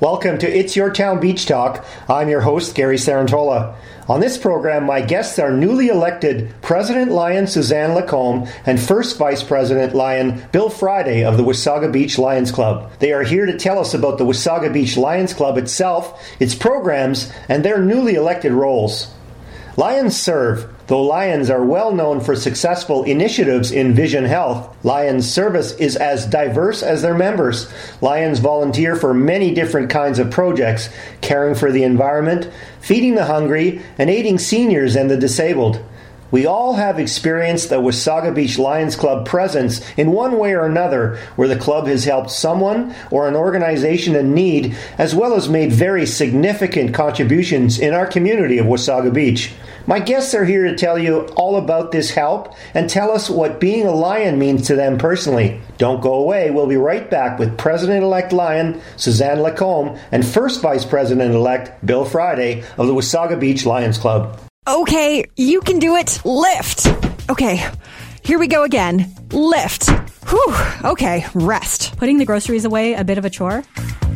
Welcome to It's Your Town Beach Talk. I'm your host, Gary Cerantola. On this program, my guests are newly elected President Lion Suzanne Lacombe and First Vice President Lion Bill Frieday of the Wasaga Beach Lions Club. They are here to tell us about the Wasaga Beach Lions Club itself, its programs, and their newly elected roles. Lions serve. Though Lions are well known for successful initiatives in vision health, Lions service is as diverse as their members. Lions volunteer for many different kinds of projects, caring for the environment, feeding the hungry, and aiding seniors and the disabled. We all have experienced the Wasaga Beach Lions Club presence in one way or another, where the club has helped someone or an organization in need, as well as made very significant contributions in our community of Wasaga Beach. My guests are here to tell you all about this help and tell us what being a Lion means to them personally. Don't go away. We'll be right back with President elect Lion Suzanne Lacombe and First Vice President elect Bill Frieday of the Wasaga Beach Lions Club. Okay, you can do it. Lift. Okay, here we go again. Lift. Whew. Okay, rest. Putting the groceries away a bit of a chore?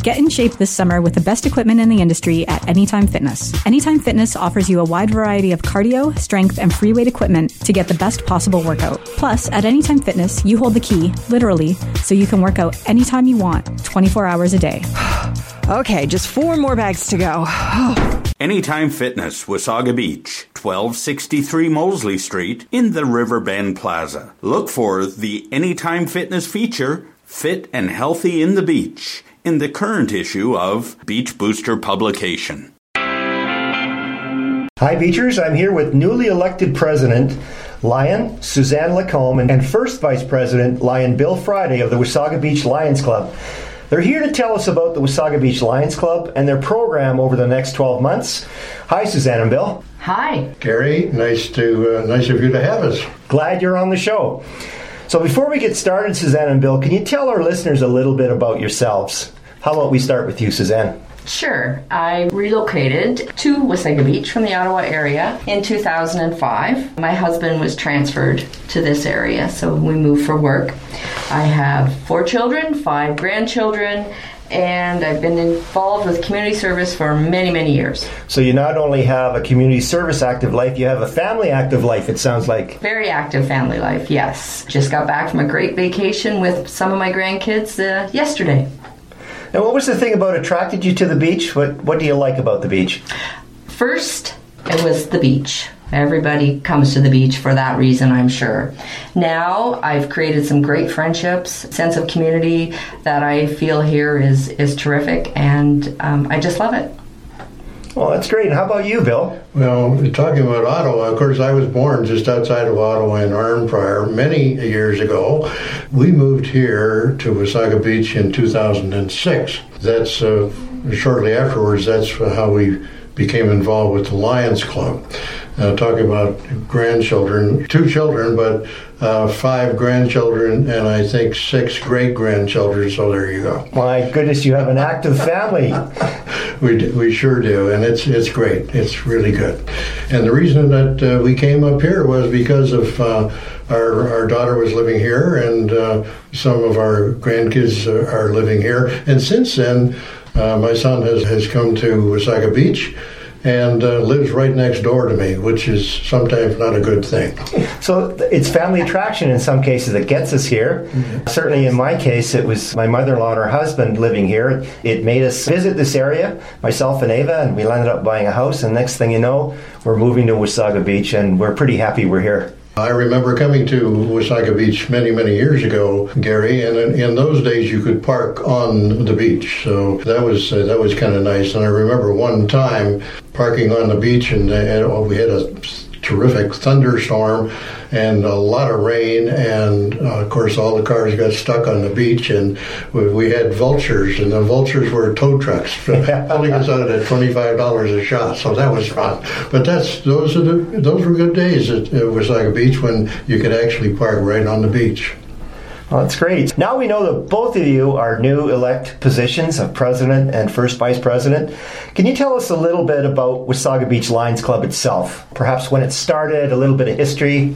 Get in shape this summer with the best equipment in the industry at Anytime Fitness. Anytime Fitness offers you a wide variety of cardio, strength, and free weight equipment to get the best possible workout. Plus, at Anytime Fitness, you hold the key, literally, so you can work out anytime you want, 24 hours a day. okay, just four more bags to go. Oh, Anytime Fitness, Wasaga Beach, 1263 Mosley Street in the Riverbend Plaza. Look for the Anytime Fitness feature, Fit and Healthy in the Beach in the current issue of Beach Booster publication. Hi, Beachers. I'm here with newly elected President Lion Suzanne Lacombe and First Vice President Lion Bill Frieday of the Wasaga Beach Lions Club. They're here to tell us about the Wasaga Beach Lions Club and their program over the next 12 months. Hi, Suzanne and Bill. Hi. Gary, nice to uh, nice of you to have us. Glad you're on the show. So before we get started, Suzanne and Bill, can you tell our listeners a little bit about yourselves? How about we start with you, Suzanne? Sure. I relocated to Wasaga Beach from the Ottawa area in 2005. My husband was transferred to this area, so we moved for work. I have four children, five grandchildren, and I've been involved with community service for many, many years. So you not only have a community service active life, you have a family active life, it sounds like. Very active family life, yes. Just got back from a great vacation with some of my grandkids uh, yesterday. And what was the thing about attracted you to the beach? What What do you like about the beach? First, it was the beach. Everybody comes to the beach for that reason, I'm sure. Now I've created some great friendships, sense of community that I feel here is is terrific, and um, I just love it. Well, that's great. And how about you, Bill? Well, talking about Ottawa, of course, I was born just outside of Ottawa in Arnprior many years ago. We moved here to Wasaga Beach in 2006. That's uh, shortly afterwards, that's how we became involved with the Lions Club. Uh, talking about grandchildren, two children, but uh, five grandchildren, and I think six great grandchildren. So there you go. My goodness, you have an active family. we, do, we sure do, and it's it's great. It's really good. And the reason that uh, we came up here was because of. Uh, our, our daughter was living here, and uh, some of our grandkids are living here. And since then, uh, my son has, has come to Wasaga Beach and uh, lives right next door to me, which is sometimes not a good thing. So it's family attraction in some cases that gets us here. Mm-hmm. Certainly in my case, it was my mother in law and her husband living here. It made us visit this area, myself and Ava, and we ended up buying a house. And next thing you know, we're moving to Wasaga Beach, and we're pretty happy we're here. I remember coming to Wasaga Beach many, many years ago, Gary, and in, in those days you could park on the beach, so that was uh, that was kind of nice. And I remember one time parking on the beach, and, uh, we had a terrific thunderstorm and a lot of rain, and uh, of course all the cars got stuck on the beach, and we, we had vultures, and the vultures were tow trucks pulling us out at twenty five dollars a shot, so that was fun. But that's those are the those were good days It was like a Beach when you could actually park right on the beach. Well, that's great. Now we know that both of you are new elect positions of president and first vice president. Can you tell us a little bit about Wasaga Beach Lions Club itself? Perhaps when it started, a little bit of history?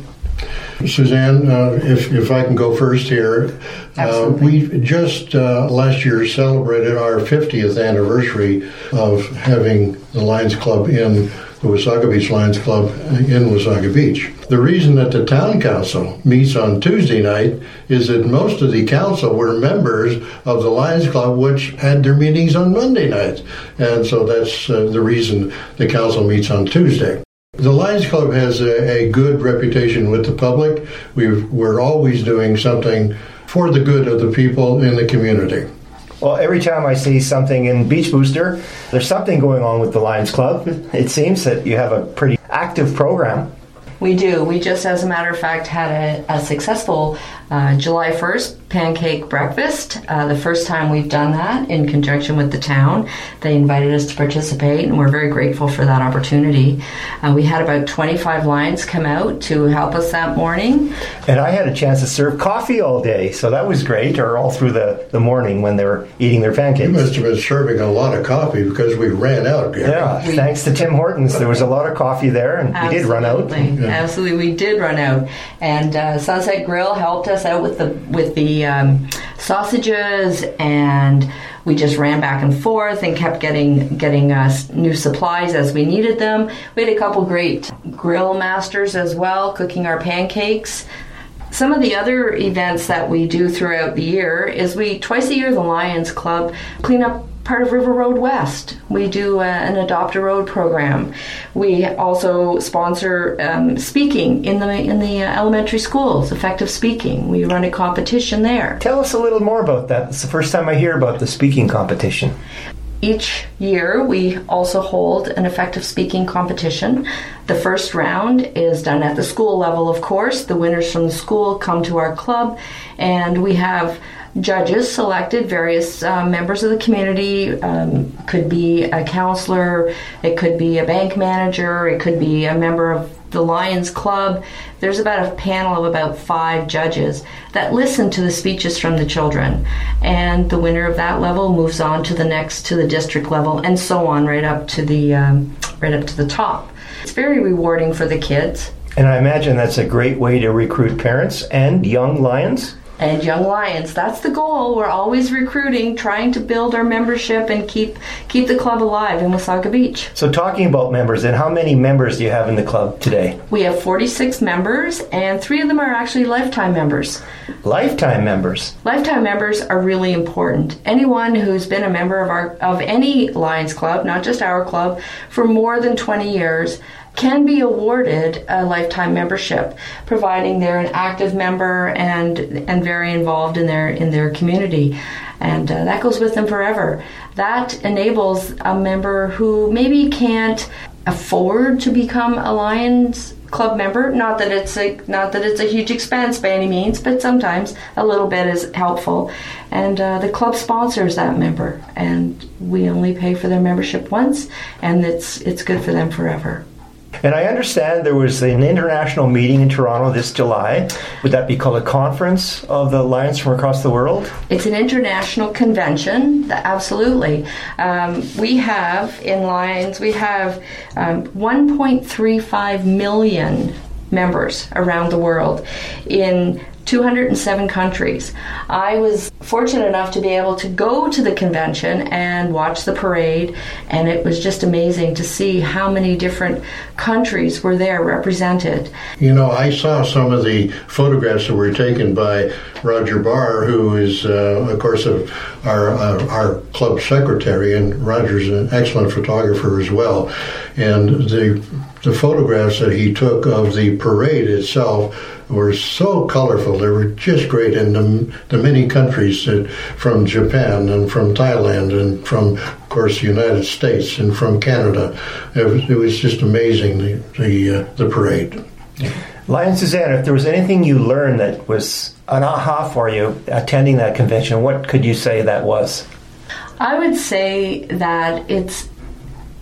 Suzanne, uh, if, if I can go first here, uh, we just uh, last year celebrated our 50th anniversary of having the Lions Club in the Wasaga Beach Lions Club in Wasaga Beach. The reason that the town council meets on Tuesday night is that most of the council were members of the Lions Club, which had their meetings on Monday nights. And so that's uh, the reason the council meets on Tuesday. The Lions Club has a, a good reputation with the public. we are always doing something for the good of the people in the community. Well, every time I see something in Beach Booster, there's something going on with the Lions Club. It seems that you have a pretty active program. We do. We just, as a matter of fact, had a, a successful uh, July 1st pancake breakfast. Uh, the first time we've done that in conjunction with the town. They invited us to participate, and we're very grateful for that opportunity. Uh, we had about 25 lions come out to help us that morning. And I had a chance to serve coffee all day, so that was great, or all through the, the morning when they were eating their pancakes. You must have been serving a lot of coffee because we ran out. Yeah, we, thanks to Tim Hortons. There was a lot of coffee there, and we did run out. Yeah. Absolutely, we did run out. And uh, Sunset Grill helped us us out with the with the um, sausages, and we just ran back and forth and kept getting getting us new supplies as we needed them. We had a couple great grill masters as well, cooking our pancakes. Some of the other events that we do throughout the year is we twice a year the Lions Club clean up part of River Road West. We do uh, an Adopt a Road program. We also sponsor um, speaking in the in the uh, elementary schools, effective speaking. We run a competition there. Tell us a little more about that. It's the first time I hear about the speaking competition. Each year, we also hold an effective speaking competition. The first round is done at the school level, of course. The winners from the school come to our club, and we have judges selected, various uh, members of the community. Um, could be a counselor, it could be a bank manager, it could be a member of the Lions Club. There's about a panel of about five judges that listen to the speeches from the children, and the winner of that level moves on to the next to the district level, and so on, right up to the um, right up to the top. It's very rewarding for the kids. And I imagine that's a great way to recruit parents and young lions and Young Lions. That's the goal. We're always recruiting, trying to build our membership and keep keep the club alive in Wasaga Beach. So talking about members, and how many members do you have in the club today? We have 46 members, and three of them are actually lifetime members. Lifetime members. Lifetime members are really important. Anyone who's been a member of our of any Lions club, not just our club, for more than 20 years can be awarded a lifetime membership, providing they're an active member and and very involved in their in their community, and uh, that goes with them forever. That enables a member who maybe can't afford to become a Lions club member. Not that it's a not that it's a huge expense by any means, but sometimes a little bit is helpful. And uh, the club sponsors that member, and we only pay for their membership once, and it's it's good for them forever. And I understand there was an international meeting in Toronto this July. Would that be called a conference of the Lions from across the world? It's an international convention, absolutely. Um, we have in Lions, we have um, 1.35 million members around the world in 207 countries. I was fortunate enough to be able to go to the convention and watch the parade, and it was just amazing to see how many different countries were there represented. You know, I saw some of the photographs that were taken by Roger Barr, who is, uh, of course, our, uh, our club secretary, and Roger's an excellent photographer as well. And the the photographs that he took of the parade itself were so colorful. They were just great in the, the many countries that, from Japan and from Thailand and from, of course, the United States and from Canada. It was, it was just amazing, the, the, uh, the parade. Lion Suzanne, if there was anything you learned that was an aha for you attending that convention, what could you say that was? I would say that it's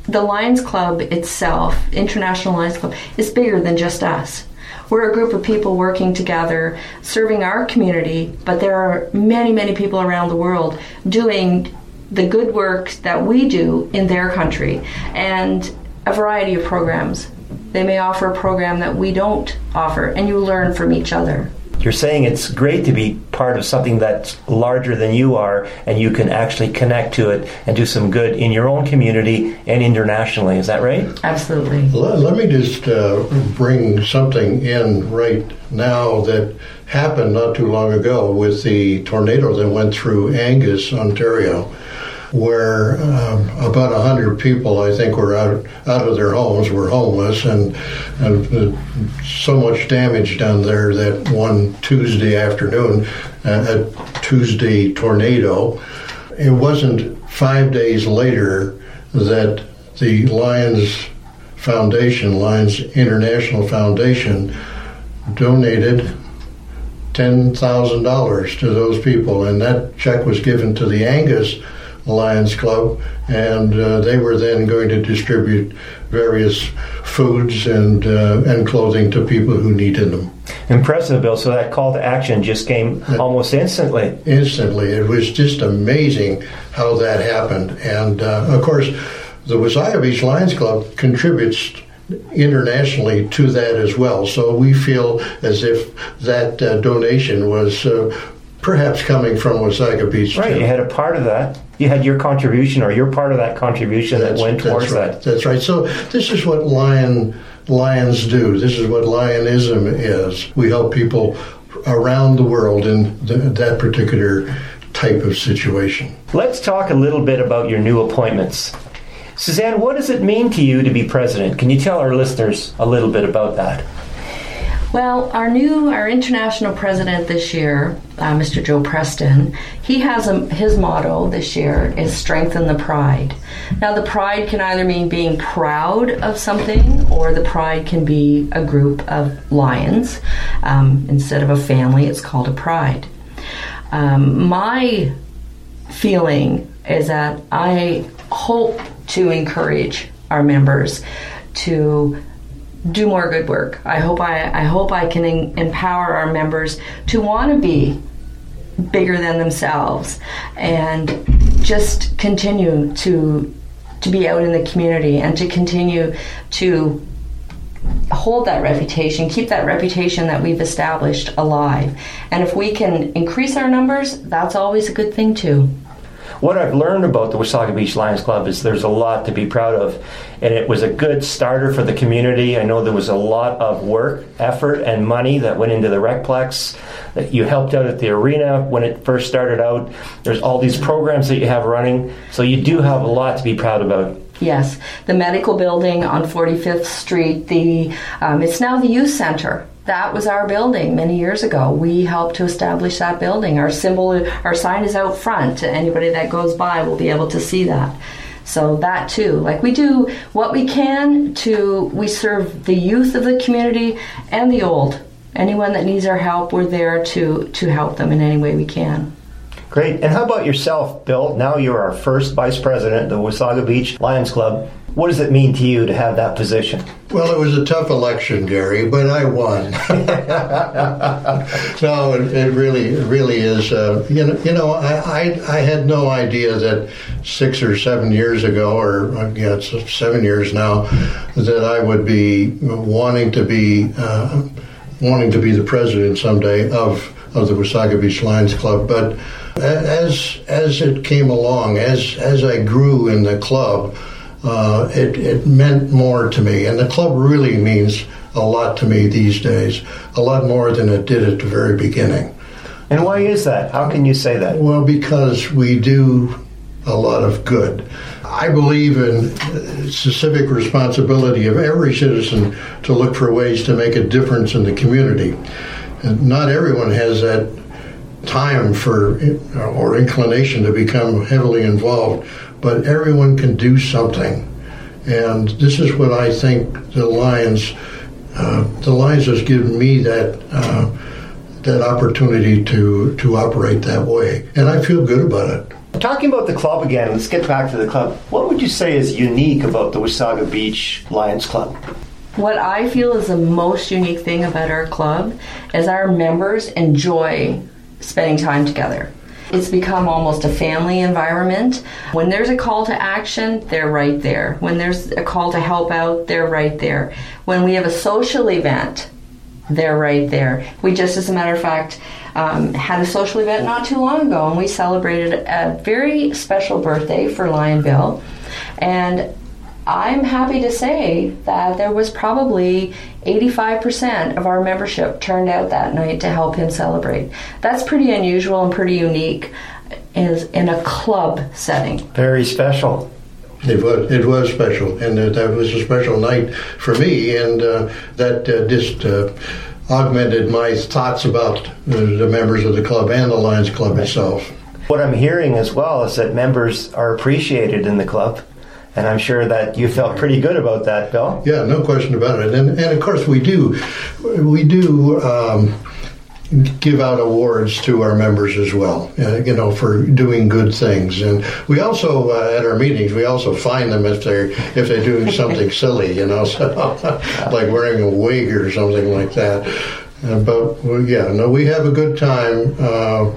the Lions Club itself, International Lions Club, is bigger than just us. We're a group of people working together, serving our community, but there are many, many people around the world doing the good work that we do in their country and a variety of programs. They may offer a program that we don't offer, and you learn from each other. You're saying it's great to be part of something that's larger than you are, and you can actually connect to it and do some good in your own community and internationally. Is that right? Absolutely. Let, let me just uh, bring something in right now that happened not too long ago with the tornado that went through Angus, Ontario where um, about 100 people, I think, were out, out of their homes, were homeless, and, and uh, so much damage down there that one Tuesday afternoon, uh, a Tuesday tornado, it wasn't five days later that the Lions Foundation, Lions International Foundation, donated $10,000 to those people, and that check was given to the Angus Lions Club, and uh, they were then going to distribute various foods and uh, and clothing to people who needed them. Impressive, Bill. So that call to action just came almost instantly. Instantly, it was just amazing how that happened, and uh, of course, the Wasaga Beach Lions Club contributes internationally to that as well. So we feel as if that uh, donation was uh, perhaps coming from Wasaga Beach. Right, too. you had a part of that. You had your contribution, or you're part of that contribution that went towards that's right. that. That's right. So this is what lion lions do. This is what lionism is. We help people around the world in th- that particular type of situation. Let's talk a little bit about your new appointments. Suzanne, what does it mean to you to be president? Can you tell our listeners a little bit about that? Well, our new, our international president this year, uh, Mr. Joe Preston, he has a, his motto this year is strengthen the pride. Now, the pride can either mean being proud of something, or the pride can be a group of lions. Um, instead of a family, it's called a pride. Um, my feeling is that I hope to encourage our members to do more good work. I hope I, I hope I can en- empower our members to want to be bigger than themselves and just continue to to be out in the community and to continue to hold that reputation, keep that reputation that we've established alive. And if we can increase our numbers, that's always a good thing too. What I've learned about the Wasaga Beach Lions Club is there's a lot to be proud of, and it was a good starter for the community. I know there was a lot of work, effort, and money that went into the Recplex. That you helped out at the arena when it first started out. There's all these programs that you have running, so you do have a lot to be proud about. Yes, the medical building on 45th Street. The um, it's now the youth center. That was our building many years ago. We helped to establish that building. Our symbol, our sign is out front. Anybody that goes by will be able to see that. So that too, like we do what we can to we serve the youth of the community and the old. Anyone that needs our help, we're there to to help them in any way we can. Great. And how about yourself, Bill? Now you're our first vice president of the Wasaga Beach Lions Club. What does it mean to you to have that position? Well, it was a tough election, Gary, but I won. no, it, it, really, it really is. Uh, you know, you know, I, I, I, had no idea that six or seven years ago, or uh, yeah, it's seven years now, that I would be wanting to be uh, wanting to be the president someday of of the Wasaga Beach Lions Club. But as as it came along, as as I grew in the club. Uh, it, it meant more to me. And the club really means a lot to me these days, a lot more than it did at the very beginning. And why is that? How can you say that? Well, because we do a lot of good. I believe in the civic responsibility of every citizen to look for ways to make a difference in the community. And not everyone has that time for or inclination to become heavily involved but everyone can do something. And this is what I think the Lions, uh, the Lions has given me that uh, that opportunity to to operate that way, and I feel good about it. Talking about the club again, let's get back to the club. What would you say is unique about the Wasaga Beach Lions Club? What I feel is the most unique thing about our club is our members enjoy spending time together. It's become almost a family environment. When there's a call to action, they're right there. When there's a call to help out, they're right there. When we have a social event, they're right there. We just, as a matter of fact, um, had a social event not too long ago, and we celebrated a very special birthday for Lion Bill. And I'm happy to say that there was probably 85% of our membership turned out that night to help him celebrate. That's pretty unusual and pretty unique is in a club setting. Very special. It was it was special, and uh, that was a special night for me, and uh, that uh, just uh, augmented my thoughts about the, the members of the club and the Lions Club itself. What I'm hearing as well is that members are appreciated in the club. And I'm sure that you felt pretty good about that, Bill. Yeah, no question about it. And, and of course, we do. We do. Um, give out awards to our members as well, uh, you know, for doing good things. And we also, uh, at our meetings, we also fine them if they're if they're doing something silly, you know, so, like wearing a wig or something like that. Uh, but well, yeah, no, we have a good time. Uh,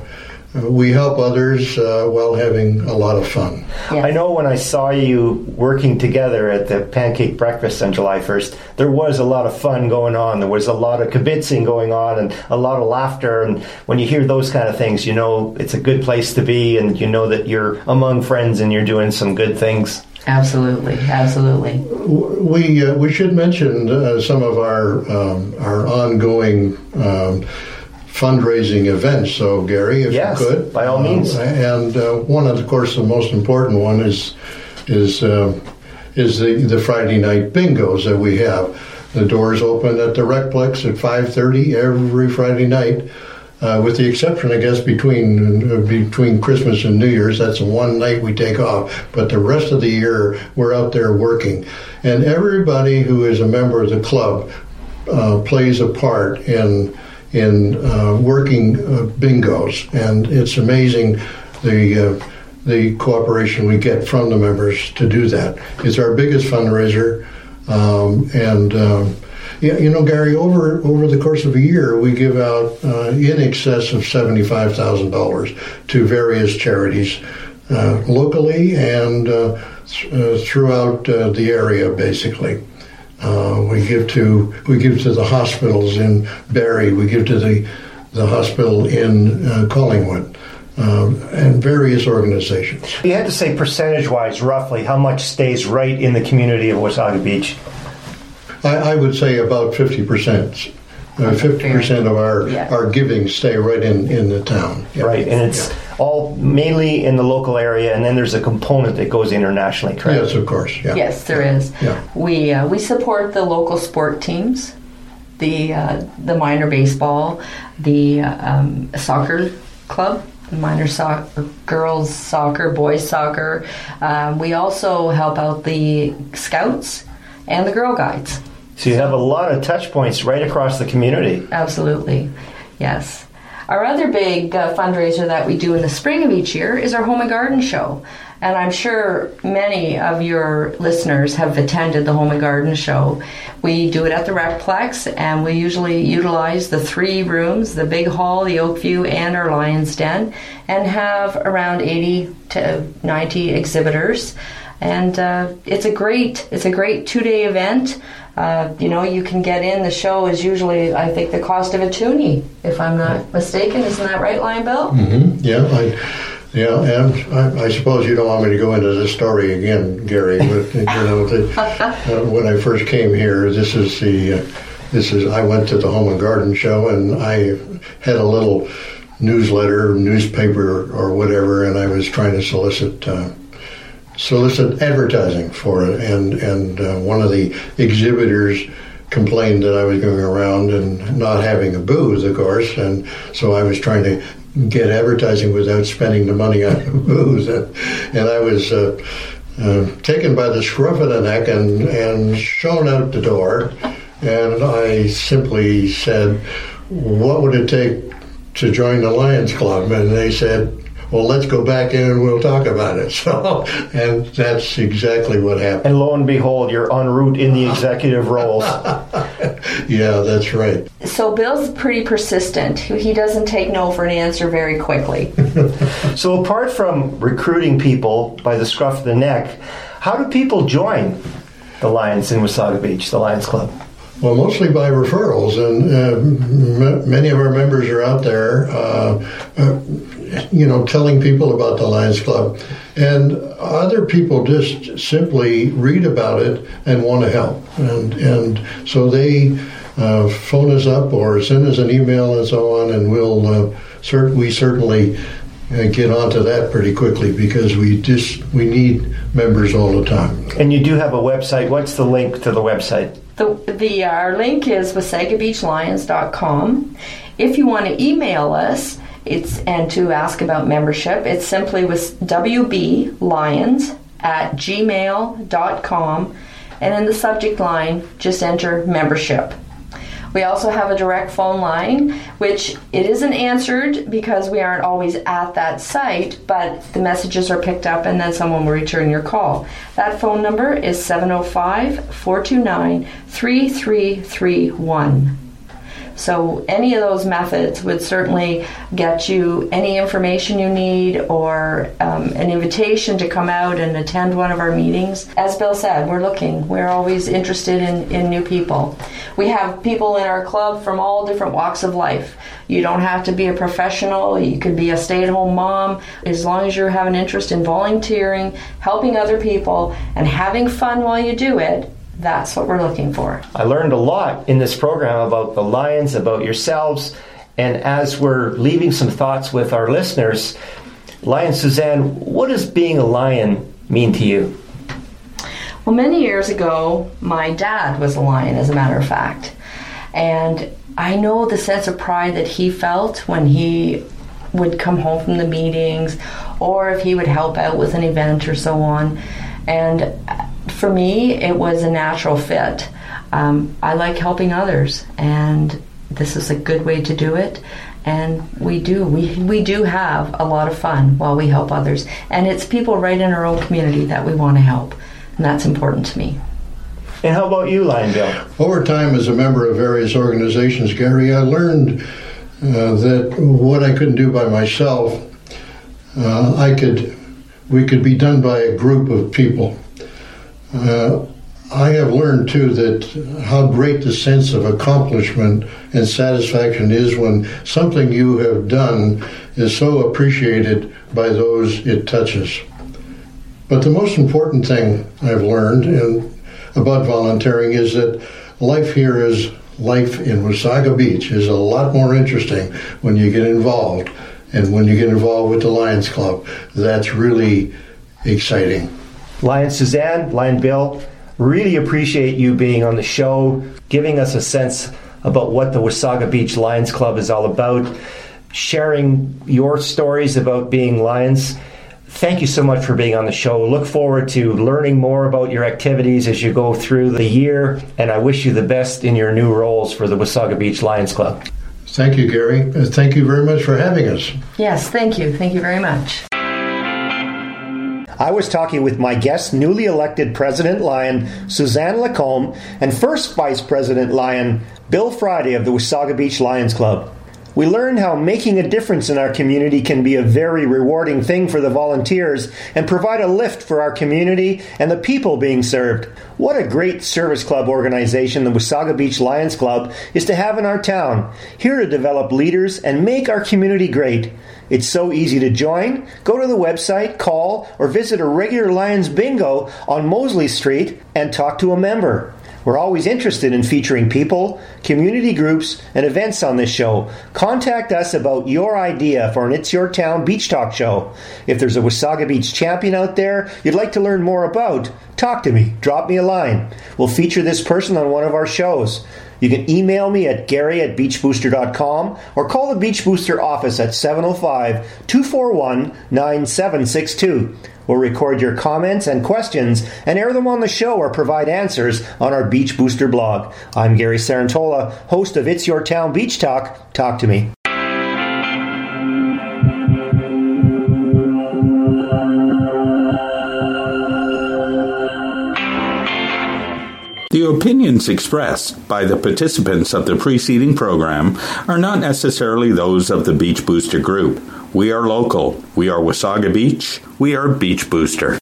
we help others uh, while having a lot of fun. Yes. I know when I saw you working together at the pancake breakfast on July 1st, there was a lot of fun going on. There was a lot of kibitzing going on and a lot of laughter. And when you hear those kind of things, you know it's a good place to be and you know that you're among friends and you're doing some good things. Absolutely, absolutely. We uh, we should mention uh, some of our um, our ongoing. Um, fundraising events. So, Gary, if yes, you could, by all means. Uh, and uh, one of, of course, the most important one is is uh, is the the Friday night bingos that we have. The doors open at the Recplex at five thirty every Friday night. Uh, with the exception, I guess, between uh, between Christmas and New Year's, that's one night we take off. But the rest of the year, we're out there working, and everybody who is a member of the club uh, plays a part in in uh, working uh, bingos, and it's amazing the uh, the cooperation we get from the members to do that. It's our biggest fundraiser, um, and um, yeah, you know, Gary, over over the course of a year, we give out uh, in excess of seventy five thousand dollars to various charities, uh, locally and uh, th- throughout the area, basically. Uh, we give to we give to the hospitals in Barrie. We give to the the hospital in uh, Collingwood. Um, and various organizations. You had to say percentage wise, roughly, how much stays right in the community of Wasaga Beach? I, I would say about 50%. Uh, fifty percent of our yeah. our giving stay right in in the town. Right, and it's yeah. All mainly in the local area, and then there's a component that goes internationally. Correct? Yes, of course. Yeah. Yes, there is. Yeah. We uh, we support the local sport teams, the uh, the minor baseball, the um, soccer club the minor soccer, girls soccer, boys soccer. Um, we also help out the scouts and the girl guides. So you have a lot of touch points right across the community. Absolutely, yes. Our other big uh, fundraiser that we do in the spring of each year is our Home and Garden Show. And I'm sure many of your listeners have attended the Home and Garden Show. We do it at the Recplex, and we usually utilize the three rooms the big hall, the Oakview, and our Lion's Den, and have around 80 to 90 exhibitors. And uh, it's a great it's a great two day event. Uh, you know, you can get in. The show is usually, I think, the cost of a toonie, if I'm not mistaken. Isn't that right, Lion Bill? Mm-hmm. Yeah, I, yeah, and I, I, suppose you don't want me to go into this story again, Gary. But you know, the, uh, when I first came here, this is the uh, this is I went to the Home and Garden Show, and I had a little newsletter, newspaper, or whatever, and I was trying to solicit uh, solicit advertising for it, and and uh, one of the exhibitors complained that I was going around and not having a booth, of course, and so I was trying to get advertising without spending the money on a booth, and, and I was. Uh, uh, taken by the scruff of the neck and, and shown out the door. And I simply said, What would it take to join the Lions Club? And they said, well, let's go back in and we'll talk about it. So, and that's exactly what happened. And lo and behold, you're en route in the executive roles. yeah, that's right. So Bill's pretty persistent. He doesn't take no for an answer very quickly. so apart from recruiting people by the scruff of the neck, how do people join the Lions in Wasaga Beach, the Lions Club? Well, mostly by referrals, and uh, m- many of our members are out there, uh, uh, you know, telling people about the Lions Club, and other people just simply read about it and want to help, and and so they uh, phone us up or send us an email and so on, and we'll uh, cert- we certainly uh, get onto that pretty quickly because we just we need members all the time. And you do have a website. What's the link to the website? The, the our link is wasagabeachlions.com. If you want to email us, it's and to ask about membership, it's simply with wblions at gmail.com and in the subject line just enter membership. We also have a direct phone line, which it isn't answered because we aren't always at that site, but the messages are picked up and then someone will return your call. That phone number is 705 429 3331. So, any of those methods would certainly get you any information you need or um, an invitation to come out and attend one of our meetings. As Bill said, we're looking, we're always interested in, in new people. We have people in our club from all different walks of life. You don't have to be a professional, you could be a stay at home mom. As long as you have an interest in volunteering, helping other people, and having fun while you do it, that's what we're looking for. I learned a lot in this program about the Lions, about yourselves, and as we're leaving some thoughts with our listeners, Lion Suzanne, what does being a lion mean to you? Well, many years ago, my dad was a lion, as a matter of fact. And I know the sense of pride that he felt when he would come home from the meetings or if he would help out with an event or so on. And for me, it was a natural fit. Um, I like helping others, and this is a good way to do it. And we do we we do have a lot of fun while we help others, and it's people right in our own community that we want to help, and that's important to me. And how about you, Lionel? Over time, as a member of various organizations, Gary, I learned uh, that what I couldn't do by myself, uh, I could we could be done by a group of people. Uh, I have learned too that how great the sense of accomplishment and satisfaction is when something you have done is so appreciated by those it touches. But the most important thing I've learned in, about volunteering is that life here is life in Wasaga Beach is a lot more interesting when you get involved. And when you get involved with the Lions Club, that's really exciting. Lion Suzanne, Lion Bill, really appreciate you being on the show, giving us a sense about what the Wasaga Beach Lions Club is all about, sharing your stories about being Lions. Thank you so much for being on the show. Look forward to learning more about your activities as you go through the year, and I wish you the best in your new roles for the Wasaga Beach Lions Club. Thank you, Gary. Uh, thank you very much for having us. Yes, thank you. Thank you very much. I was talking with my guest, newly elected President Lion, Suzanne Lacombe, and first Vice President Lion, Bill Frieday of the Wasaga Beach Lions Club. We learned how making a difference in our community can be a very rewarding thing for the volunteers and provide a lift for our community and the people being served. What a great service club organization the Wasaga Beach Lions Club is to have in our town, here to develop leaders and make our community great. It's so easy to join. Go to the website, call, or visit a regular Lions bingo on Mosley Street and talk to a member. We're always interested in featuring people, community groups, and events on this show. Contact us about your idea for an It's Your Town Beach Talk show. If there's a Wasaga Beach champion out there you'd like to learn more about, talk to me, drop me a line. We'll feature this person on one of our shows. You can email me at gary at beachbooster.com or call the Beach Booster office at 705 241 9762. We'll record your comments and questions and air them on the show or provide answers on our Beach Booster blog. I'm Gary Cerantola, host of It's Your Town Beach Talk. Talk to me. The opinions expressed by the participants of the preceding program are not necessarily those of the Beach Booster Group. We are local. We are Wasaga Beach. We are Beach Booster.